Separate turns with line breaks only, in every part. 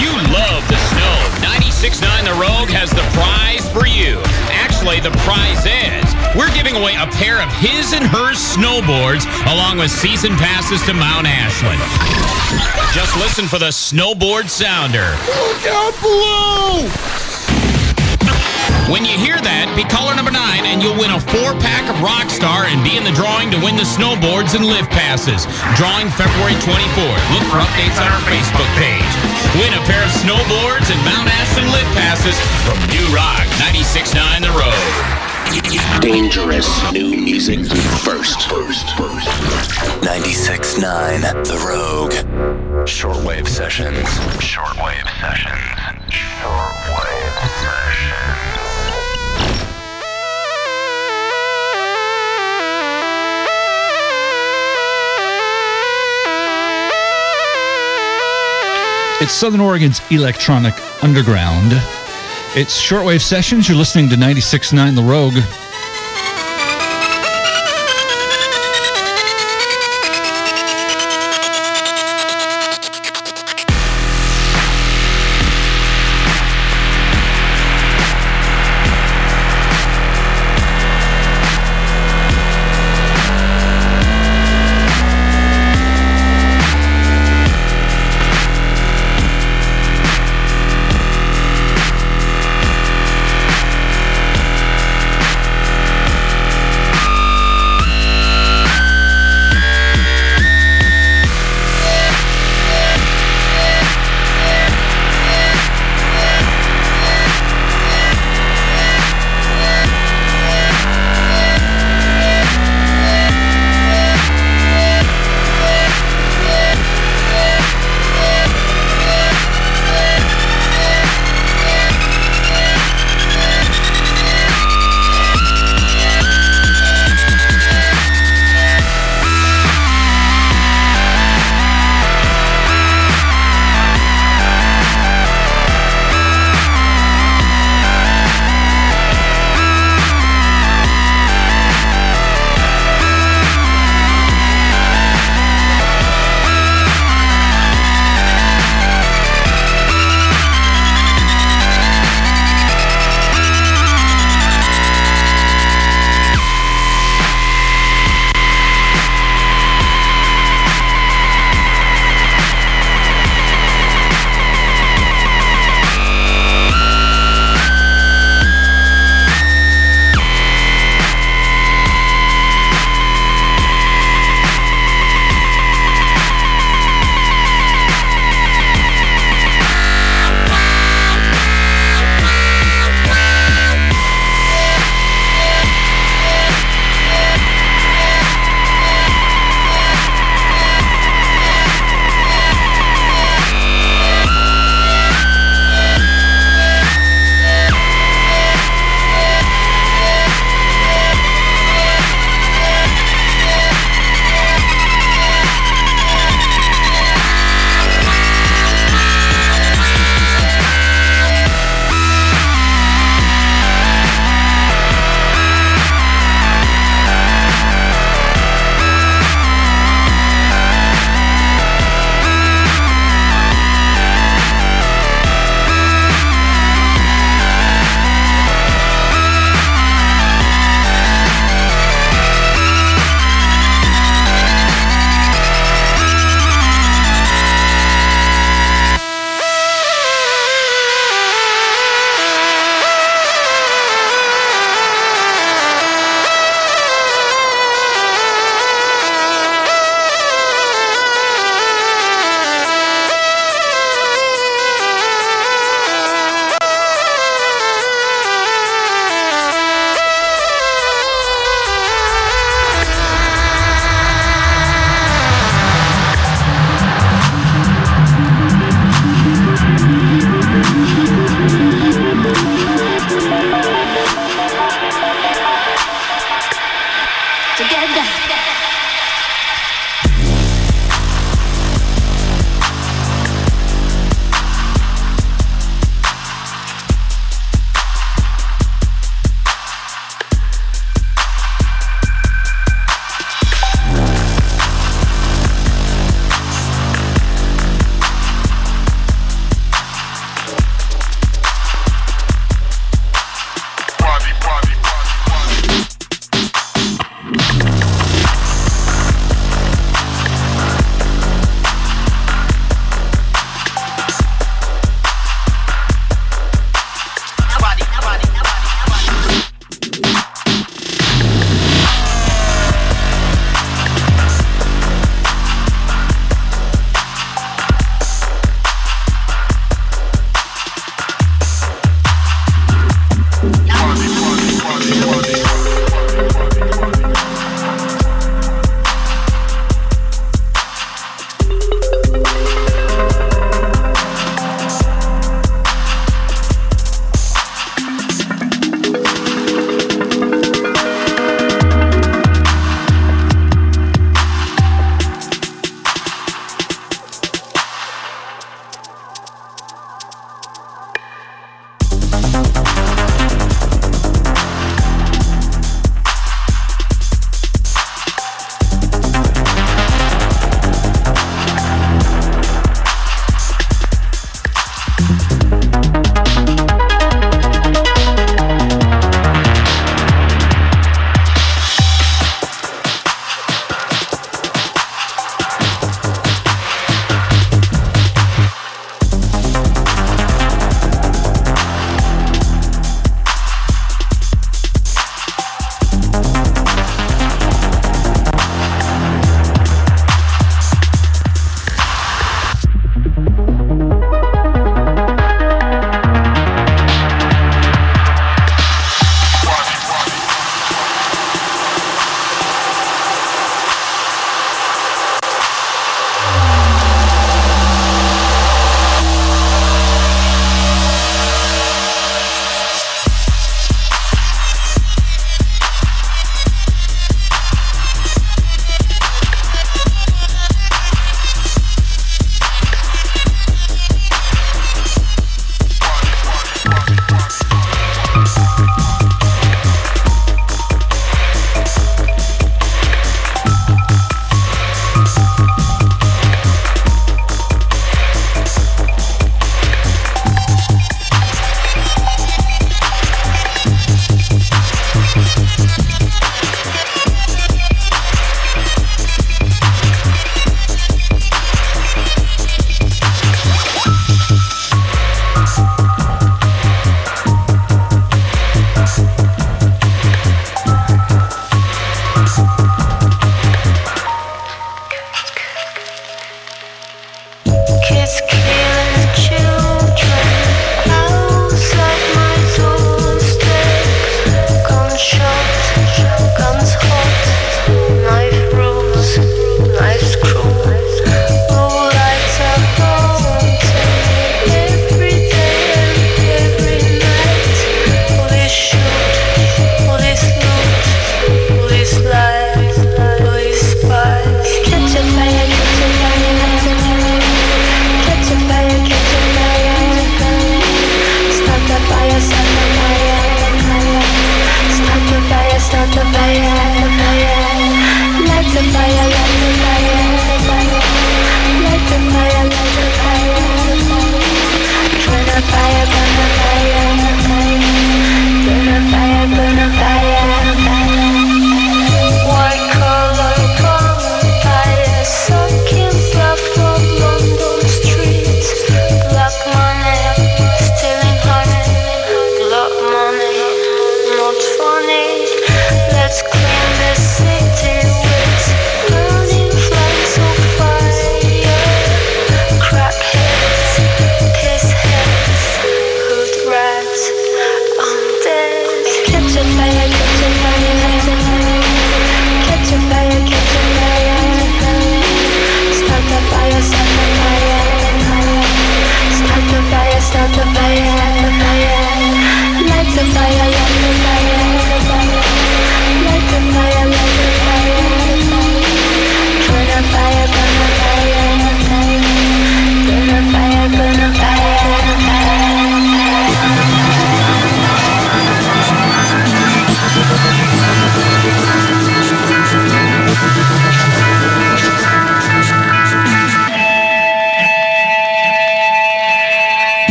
You love the snow. 96.9 The Rogue has the prize for you. Actually, the prize is we're giving away a pair of his and hers snowboards along with season passes to Mount Ashland. Just listen for the snowboard sounder.
Look out below!
When you hear that, be caller number nine and you'll win a four pack of Rockstar and be in the drawing to win the snowboards and lift passes. Drawing February 24th. Look for updates on our Facebook page. Win a pair of snowboards and Mount Ashland lift passes from New Rock 96.9 The Rogue.
Dangerous new music first. First.
96.9 The Rogue. Shortwave sessions. Shortwave sessions. Shortwave
It's Southern Oregon's electronic underground. It's shortwave sessions. You're listening to 96.9 The Rogue.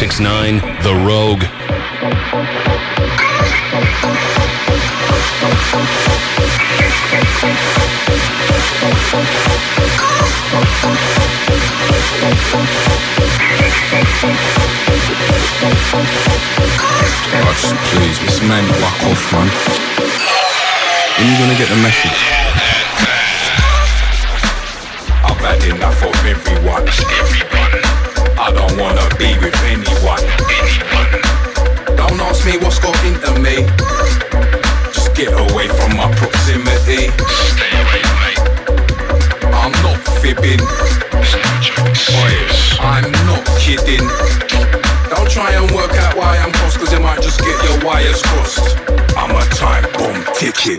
1069 The Rogue.
Touch, please, Miss Man, fuck off, man. When you gonna get the message?
Just get away from my proximity. Stay away, mate. I'm not fibbing. I'm not kidding. Don't try and work out why I'm cross, cause you might just get your wires crossed. I'm a time bomb ticking.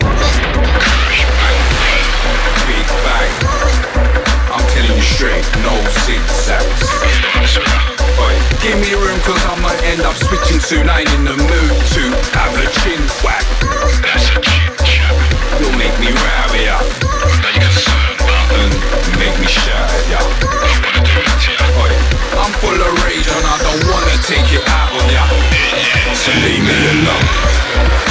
Big bang. I'm telling you straight, no zigzags. Boy, give me room cause I might end up switching soon. I ain't in the mood to have a chin whack. That's a chin chap. You'll make me row ya. Concerned, And make me shout ya. Boy, I'm full of rage and I don't wanna take it out on ya. So leave me alone.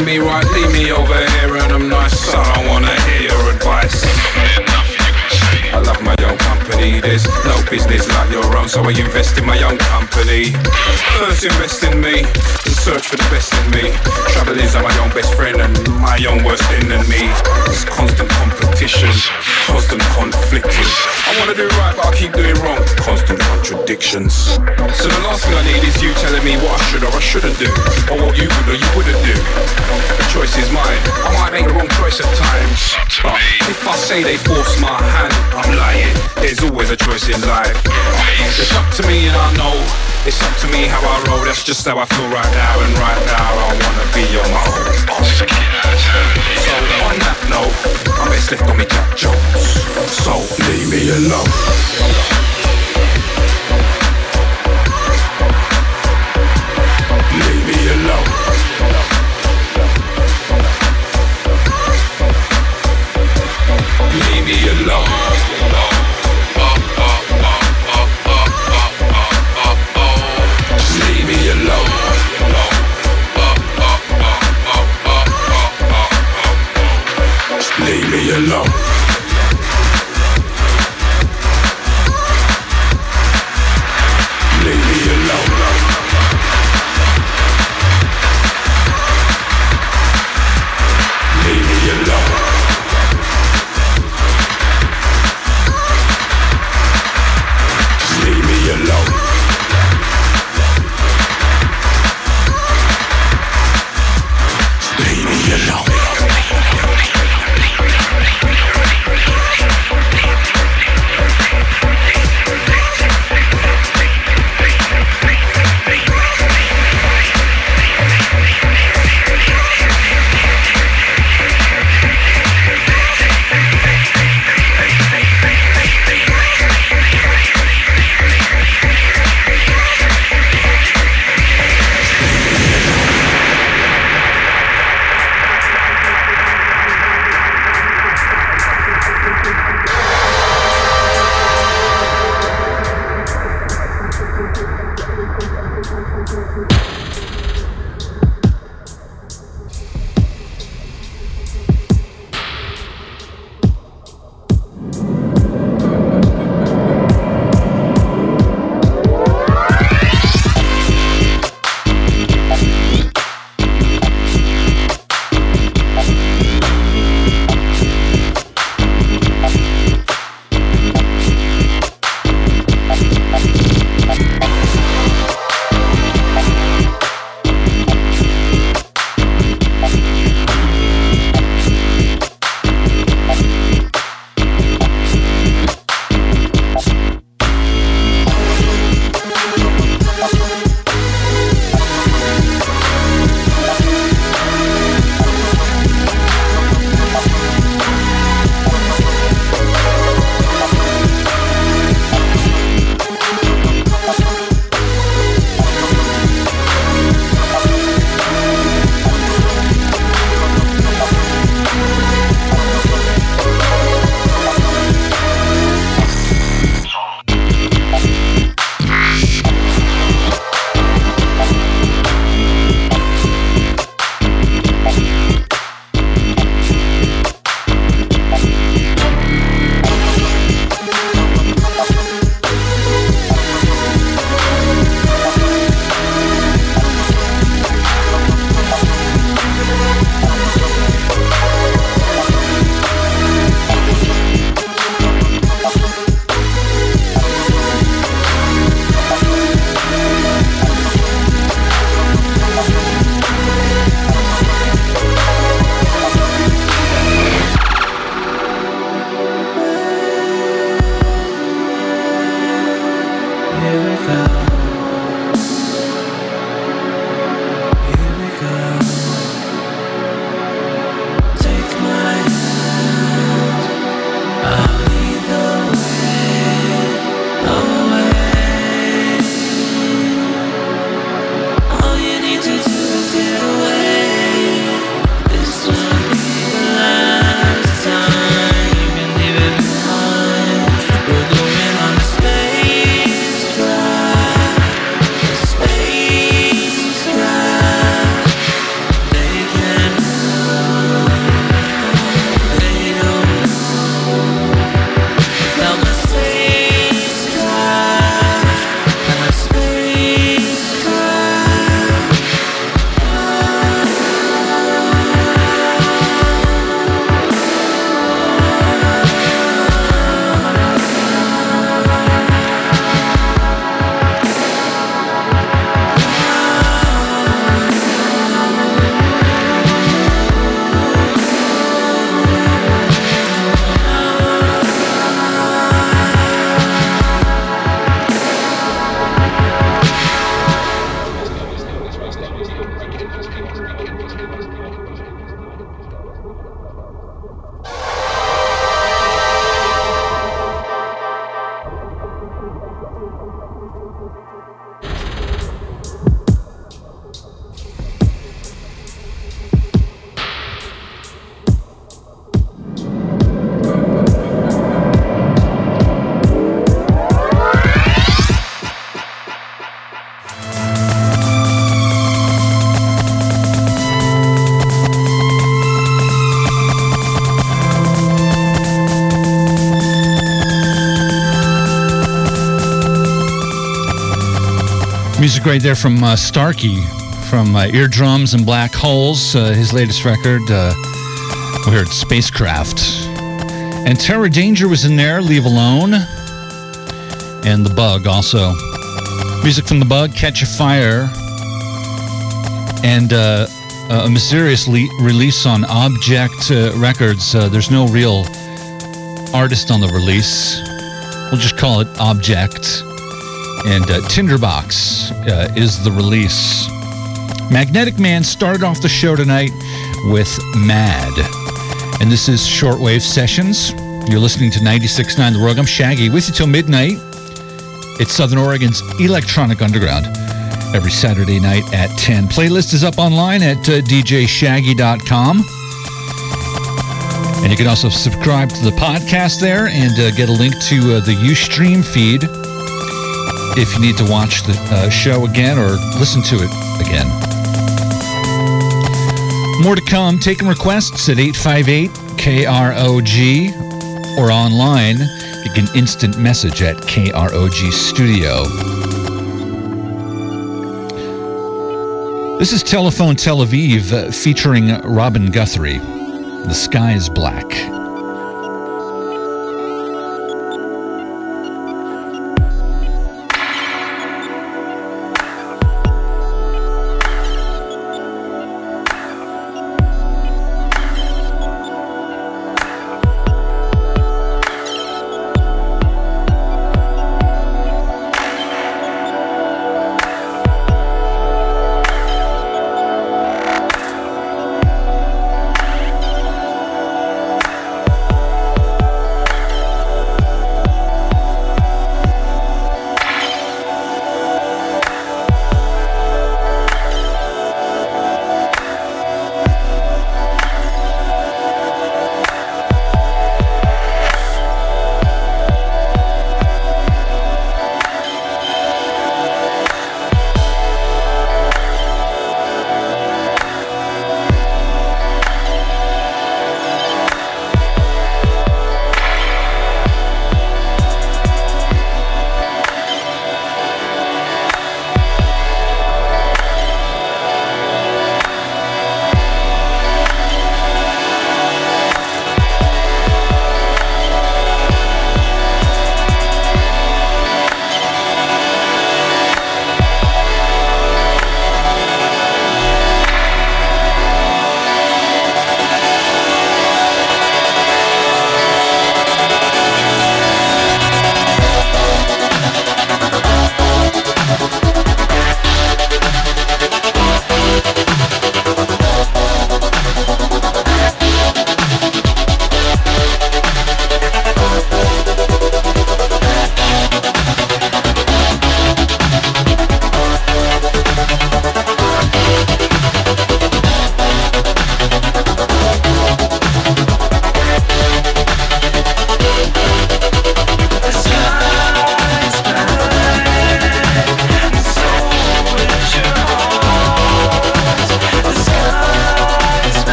You're me right. Leave me over here and I'm nice. I don't wanna hear your advice. I love my own company. There's no business like your own, so I invest in my own company. First, invest in me, and search for the best in me. Trouble is, I'm my own best friend and my own worst enemy. It's constant competition, constant conflicting. I wanna do right, but I keep doing wrong. Constant contradictions. So the last thing I need is you telling me what I should or I shouldn't do, or what you would or you wouldn't do. The choice is mine. I might make the wrong choice at times, but if I say they force my hand, I'm lying. There's always a choice in life. It's up to me and I know it's up to me how I roll. That's just how I feel right now. And right now I wanna be on my own. So on that note, I'm best left on me Jack Jones. So leave me alone.
Music right there from uh, Starkey from uh, Eardrums and Black Holes, uh, his latest record. Uh, we heard Spacecraft. And Terra Danger was in there, Leave Alone. And The Bug also. Music from The Bug, Catch a Fire. And uh, a mysterious le- release on Object uh, Records. There's no real artist on the release. We'll just call it Object and uh, Tinderbox uh, is the release. Magnetic Man started off the show tonight with Mad, and this is Shortwave Sessions. You're listening to 96.9 The Rogue. I'm Shaggy with you till midnight. It's Southern Oregon's Electronic Underground every Saturday night at 10. Playlist is up online at uh, djshaggy.com. And you can also subscribe to the podcast there and uh, get a link to uh, the Ustream feed if you need to watch the uh, show again or listen to it again. More to come. Taking requests at 858 KROG or online. You can instant message at KROG Studio. This is Telephone Tel Aviv uh, featuring Robin Guthrie. The Sky is Black.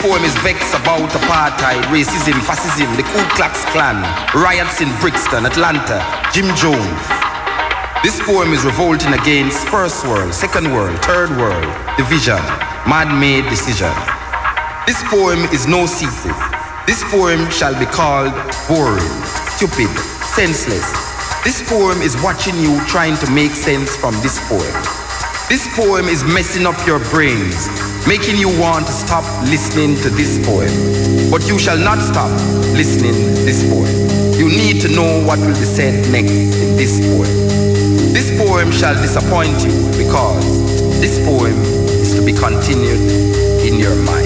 Poem is vexed about apartheid, racism, fascism, the Ku Klux Klan, riots in Brixton, Atlanta, Jim Jones. This poem is revolting against first world, second world, third world, division, man-made decision. This poem is no secret. This poem shall be called boring, stupid, senseless. This poem is watching you trying to make sense from this poem. This poem is messing up your brains, making you want to stop listening to this poem. But you shall not stop listening to this poem. You need to know what will be said next in this poem. This poem shall disappoint you because this poem is to be continued in your mind,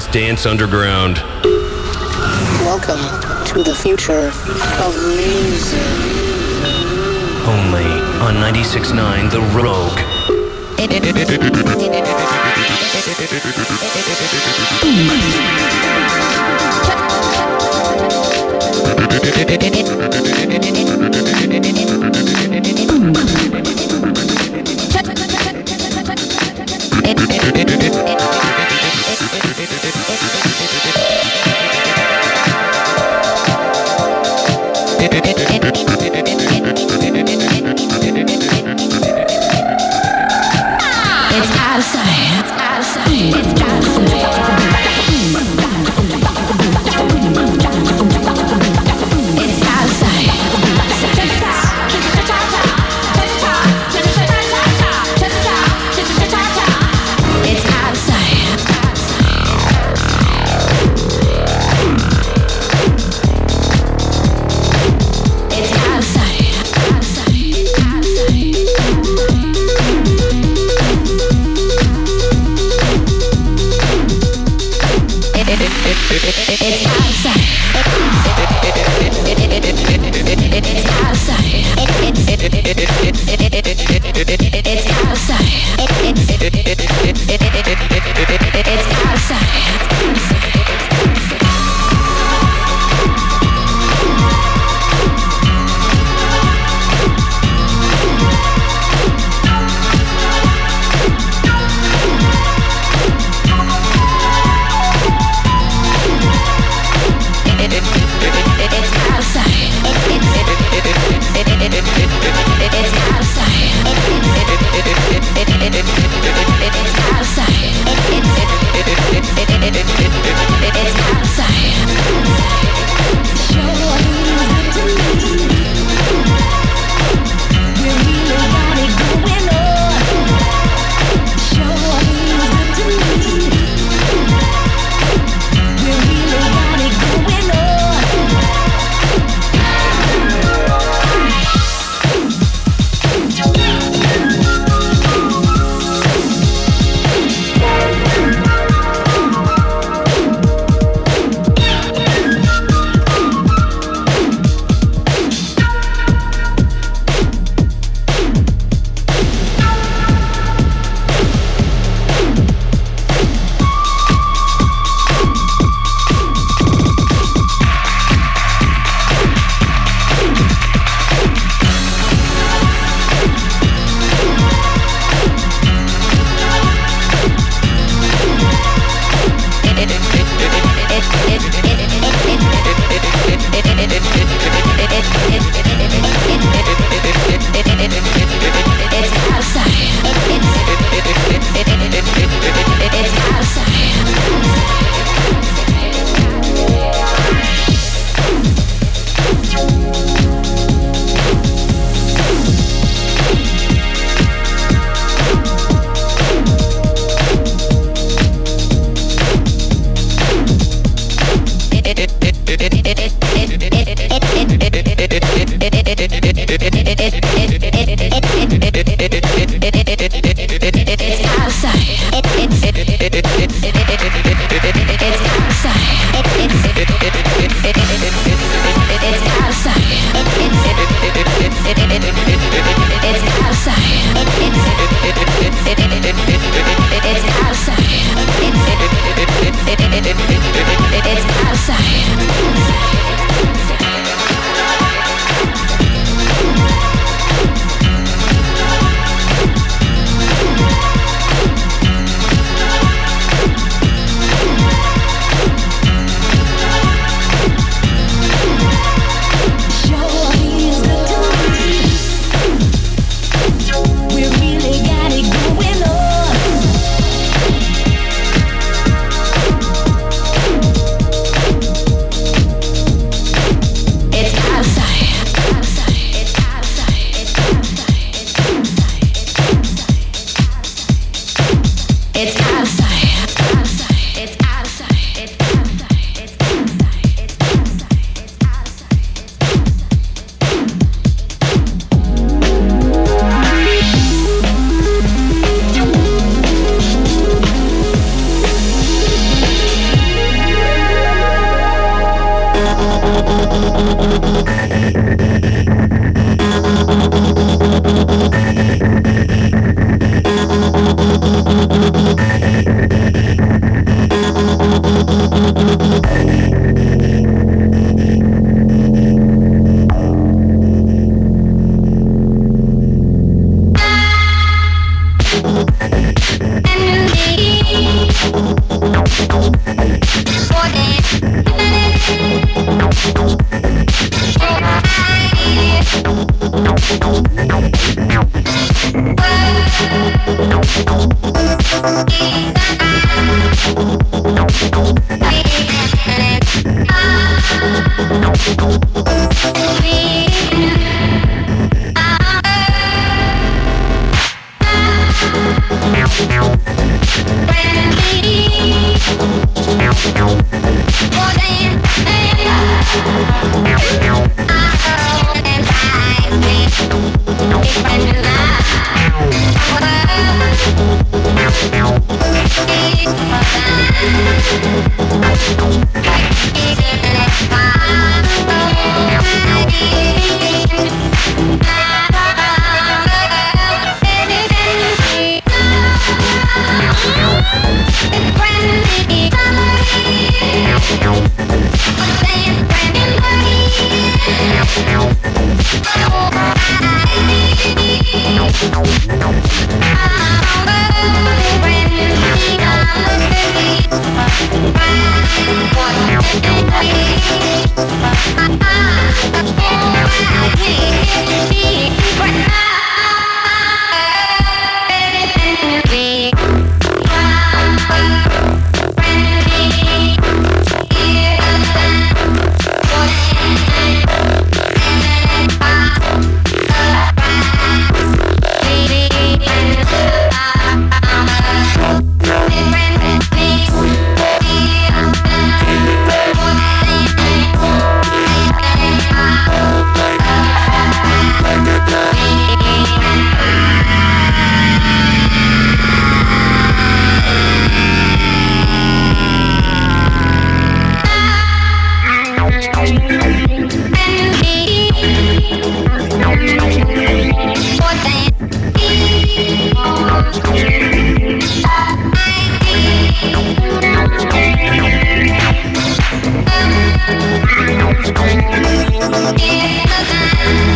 Dance Underground.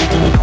Now.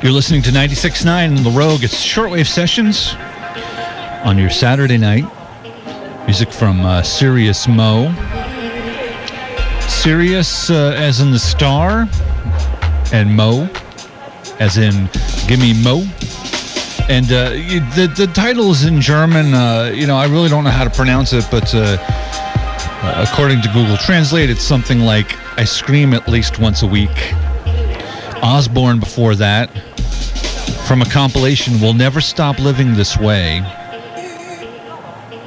You're listening to 96.9 The Rogue. It's shortwave sessions on your Saturday night. Music from uh, Sirius Mo. Sirius uh, as in the star, and Mo as in Gimme Mo. And uh, the, the title is in German. Uh, you know, I really don't know how to pronounce it, but uh, uh, according to Google Translate, it's something like I scream at least once a week. Osborne before that, from a compilation We'll Never Stop Living This Way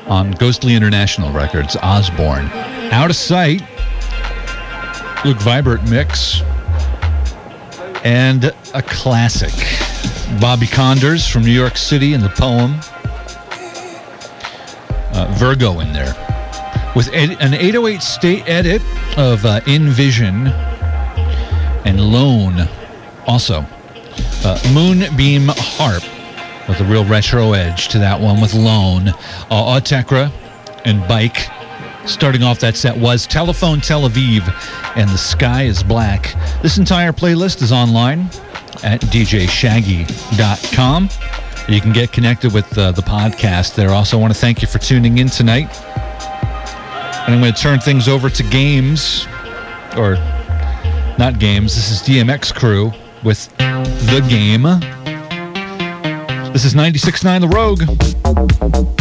on Ghostly International Records, Osborne. Out of Sight, Luke Vibert mix, and a classic. Bobby Konders from New York City in the poem. Uh, Virgo in there.
with an 808 state edit of uh, In Vision and Lone. Also, uh, Moonbeam Harp with a real retro edge to that one with Lone. Uh, Autechre and Bike. Starting off that set was Telephone Tel Aviv and The Sky is Black. This entire playlist is online at djshaggy.com. You can get connected with uh, the podcast there. Also, want to thank you for tuning in tonight. And I'm going to turn things over to games, or not games. This is DMX Crew with The Game. This is 96.9 The Rogue.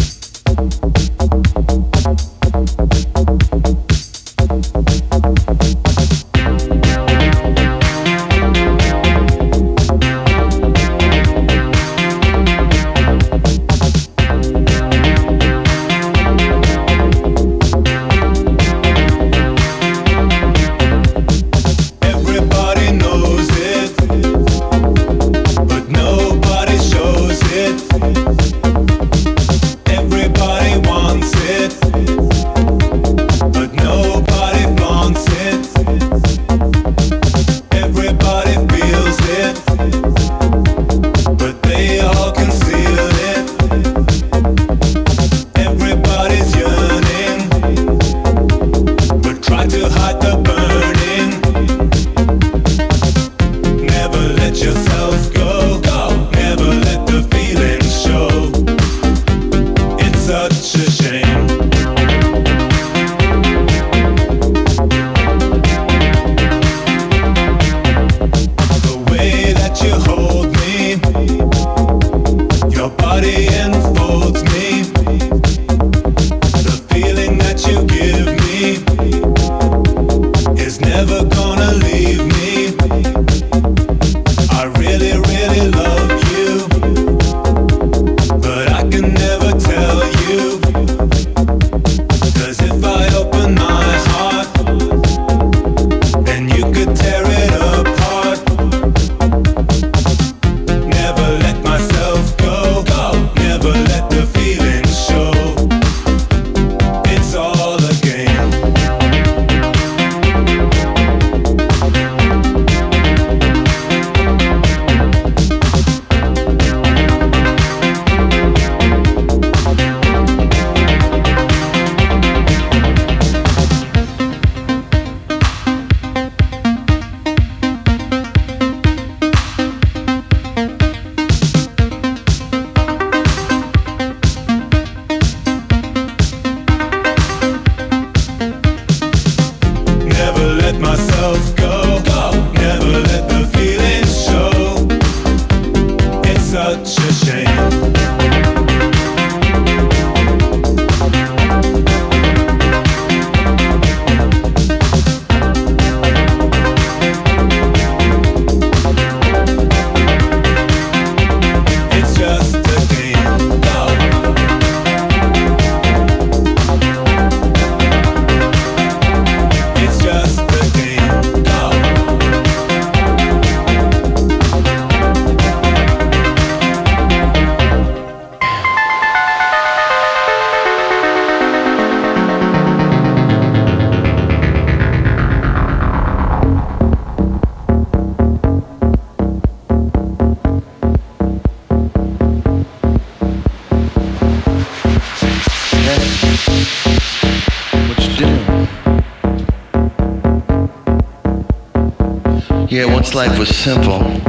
Life was simple.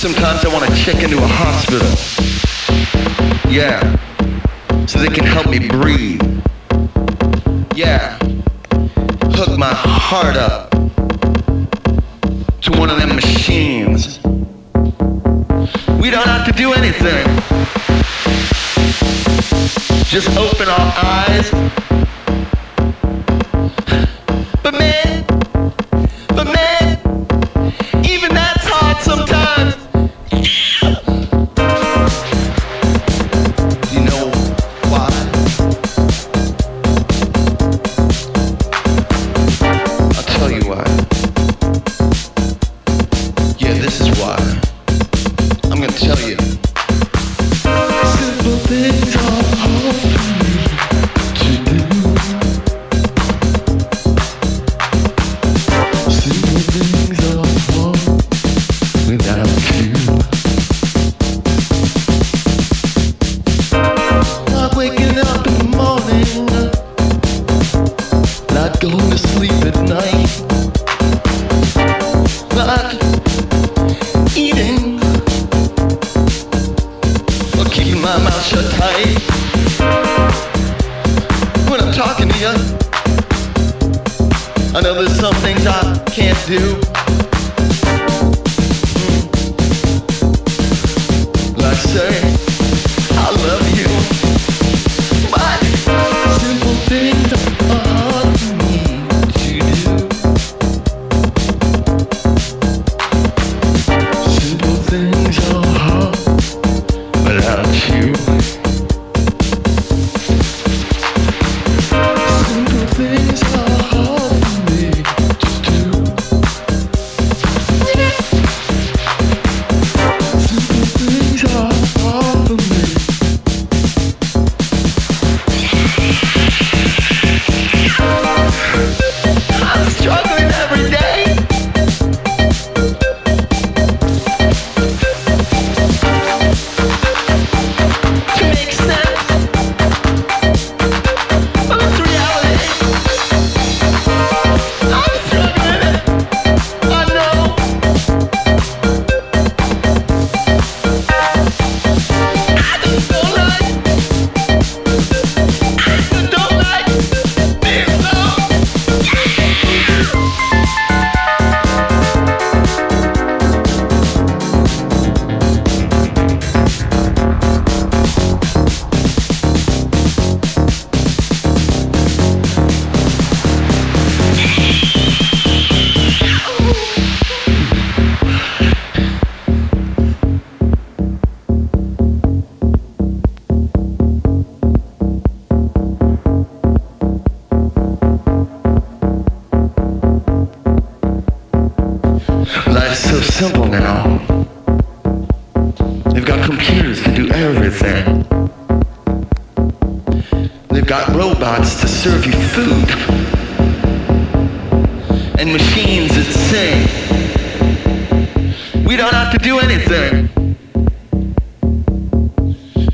Sometimes I want to check into a hospital. Yeah. So they can help me breathe. Yeah. Hook my heart up to one of them machines. We don't have to do anything. Just open our eyes. But man,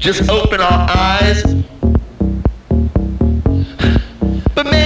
just open our eyes. But man,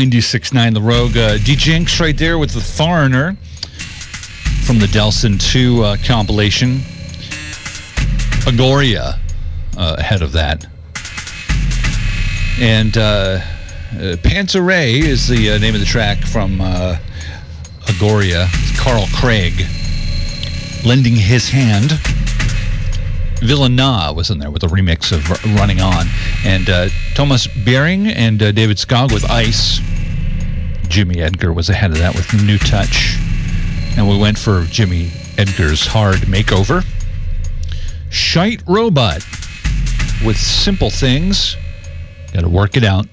96.9 The Rogue. Uh, D-Jinx right there with The Foreigner from the Delson 2 uh, compilation. Agoria uh, ahead of that. And uh, uh, is the uh, name of the track from uh, Agoria. It's Carl Craig lending his hand. Villana was in there with a remix of Running On. And uh, Thomas Bering and uh, David Skog with Ice. Jimmy Edgar was ahead of that with New Touch. And we went for Jimmy Edgar's Hard Makeover. Shit Robot with Simple Things. Got to work it out.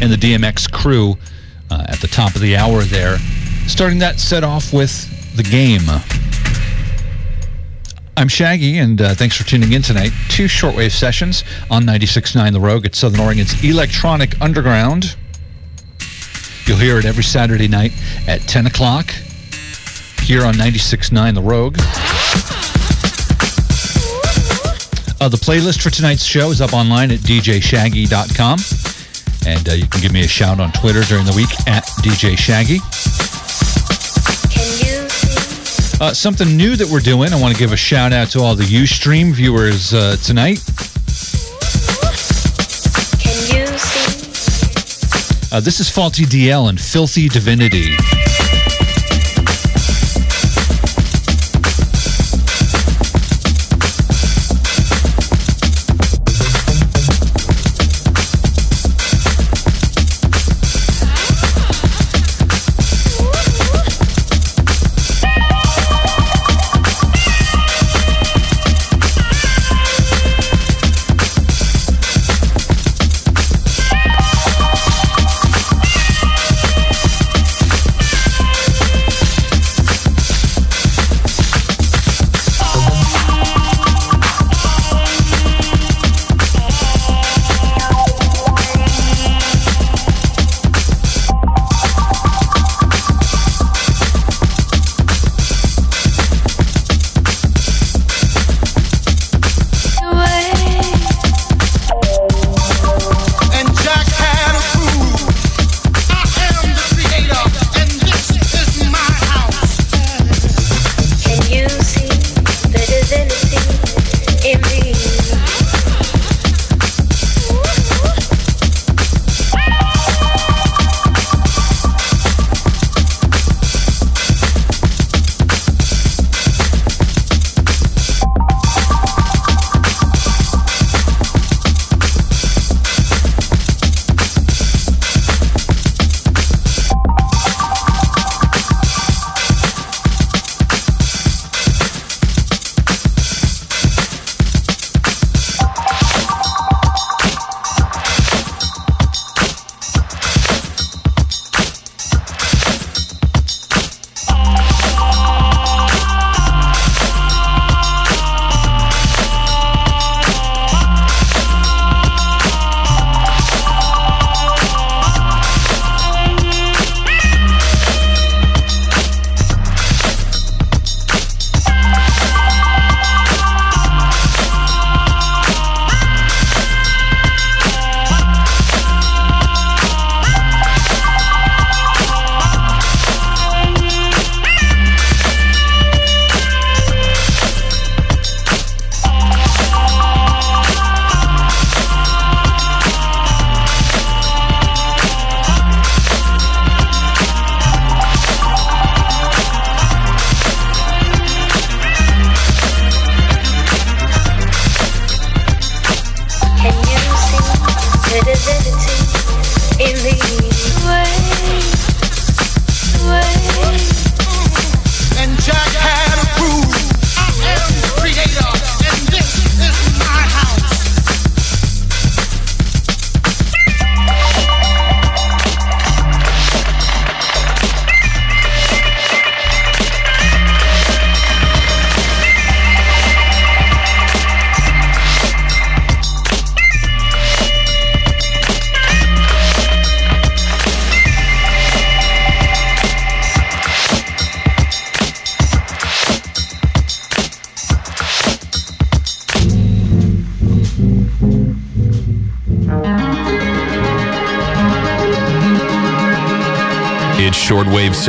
And the DMX Krew uh, at the top of the hour there. Starting that set off with the game. I'm Shaggy, and uh, thanks for tuning in tonight. Two shortwave sessions on 96.9 The Rogue at Southern Oregon's Electronic Underground. You'll hear it every Saturday night at 10 o'clock here on 96.9 The Rogue. Uh, the playlist for tonight's show is up online at djshaggy.com. And uh, you can give me a shout on Twitter during the week at DJ Shaggy. Uh, something new that we're doing. I want to give a shout out to all the Ustream viewers uh, tonight. Uh, this is FaltyDL and Filthy Divinity.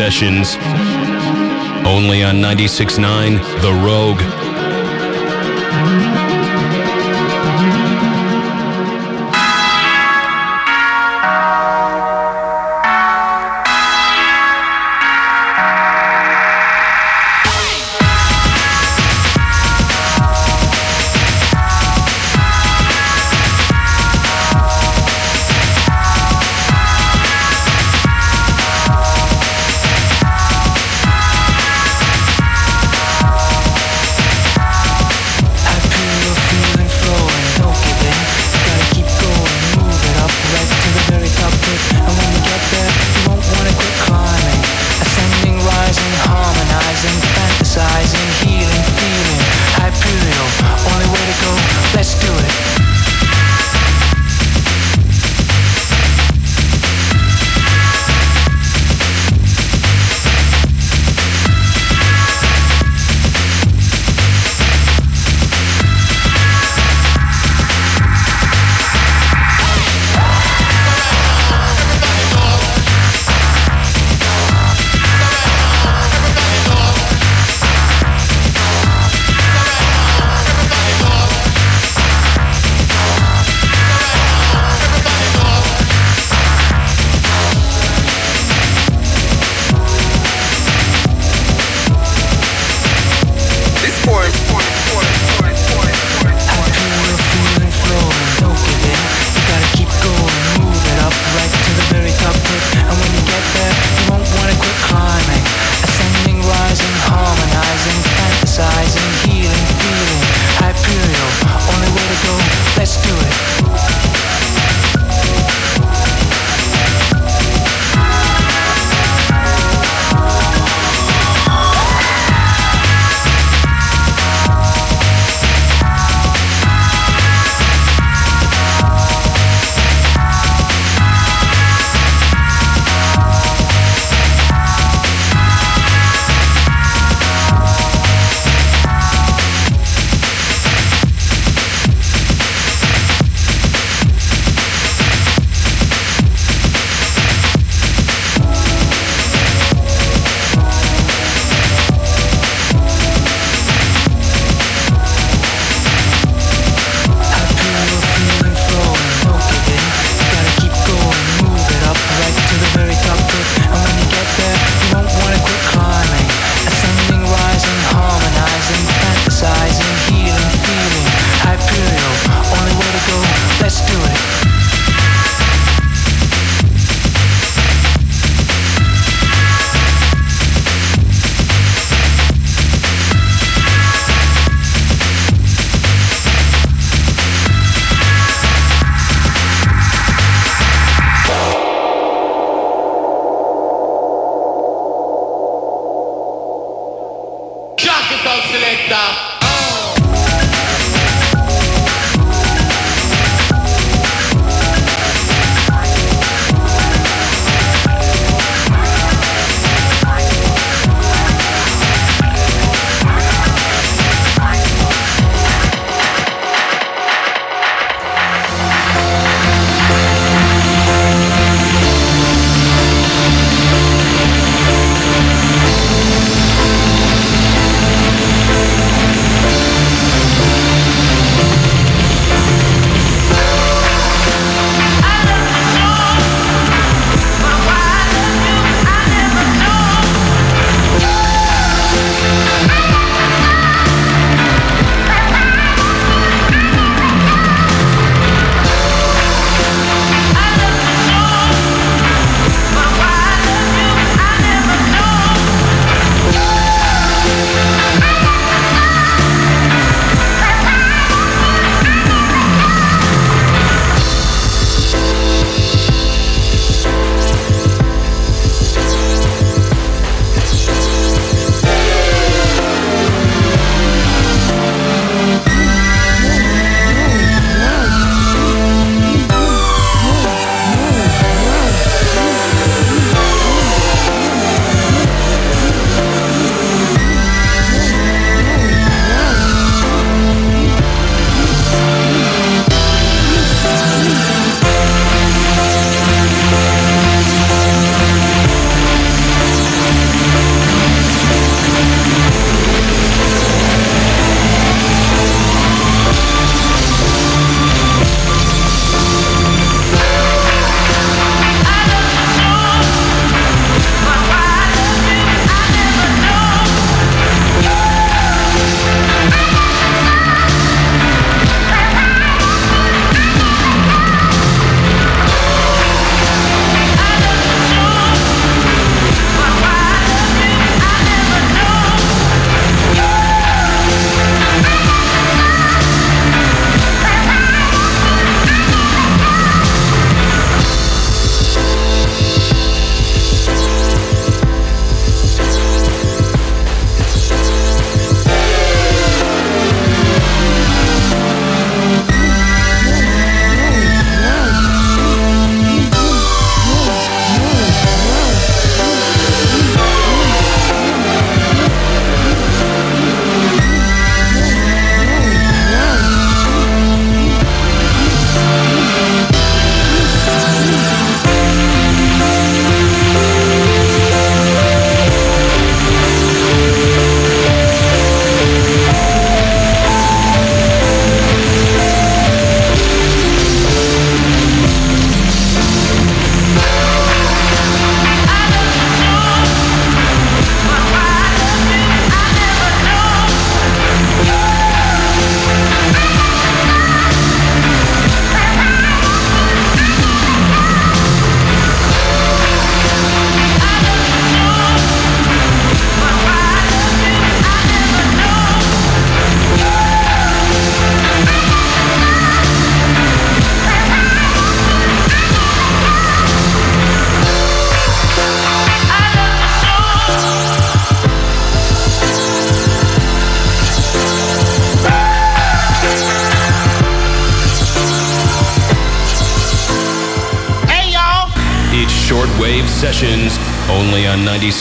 Sessions. Only on 96.9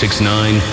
Six
nine.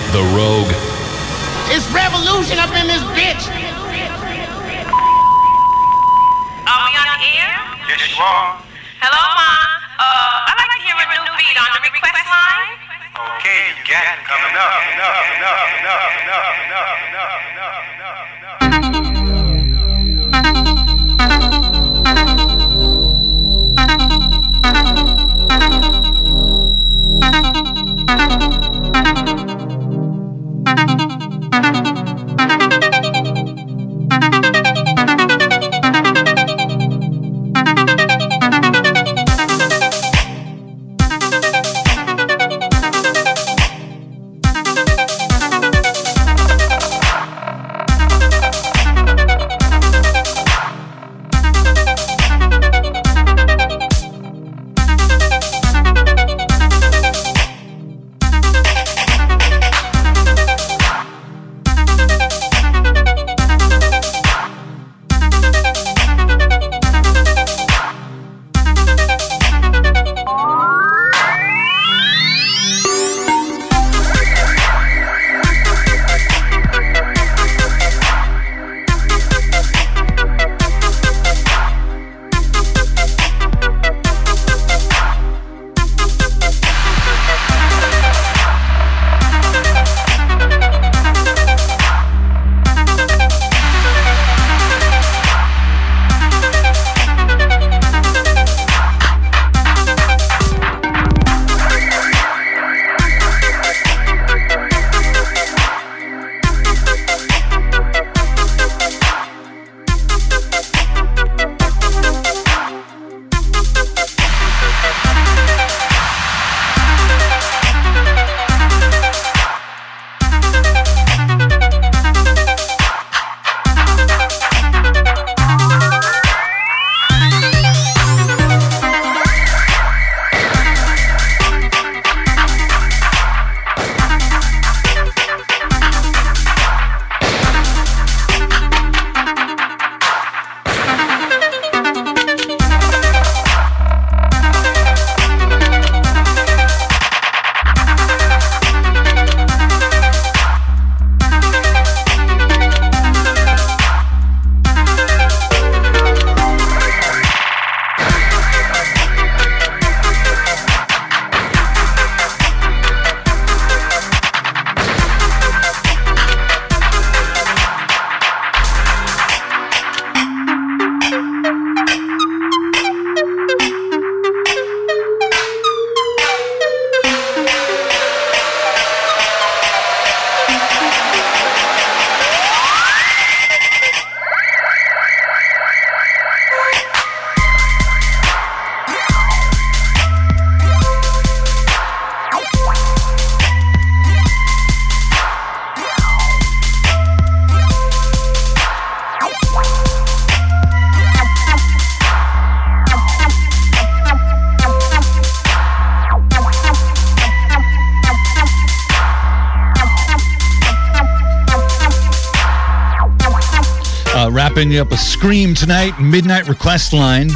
Wrapping up a Skream tonight, Midnight Request Line.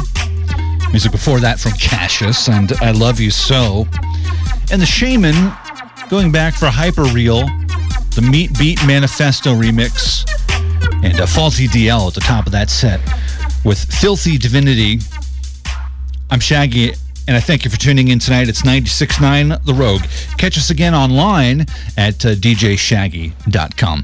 Music before that from Cassius and I Love You So. And the Shamen going back for Hyper Real, the Meat Beat Manifesto remix, and a FaltyDL at the top of that set with Filthy Divinity. I'm Shaggy, and I thank you for tuning in tonight. It's 96.9 The Rogue. Catch us again online at uh, djshaggy.com.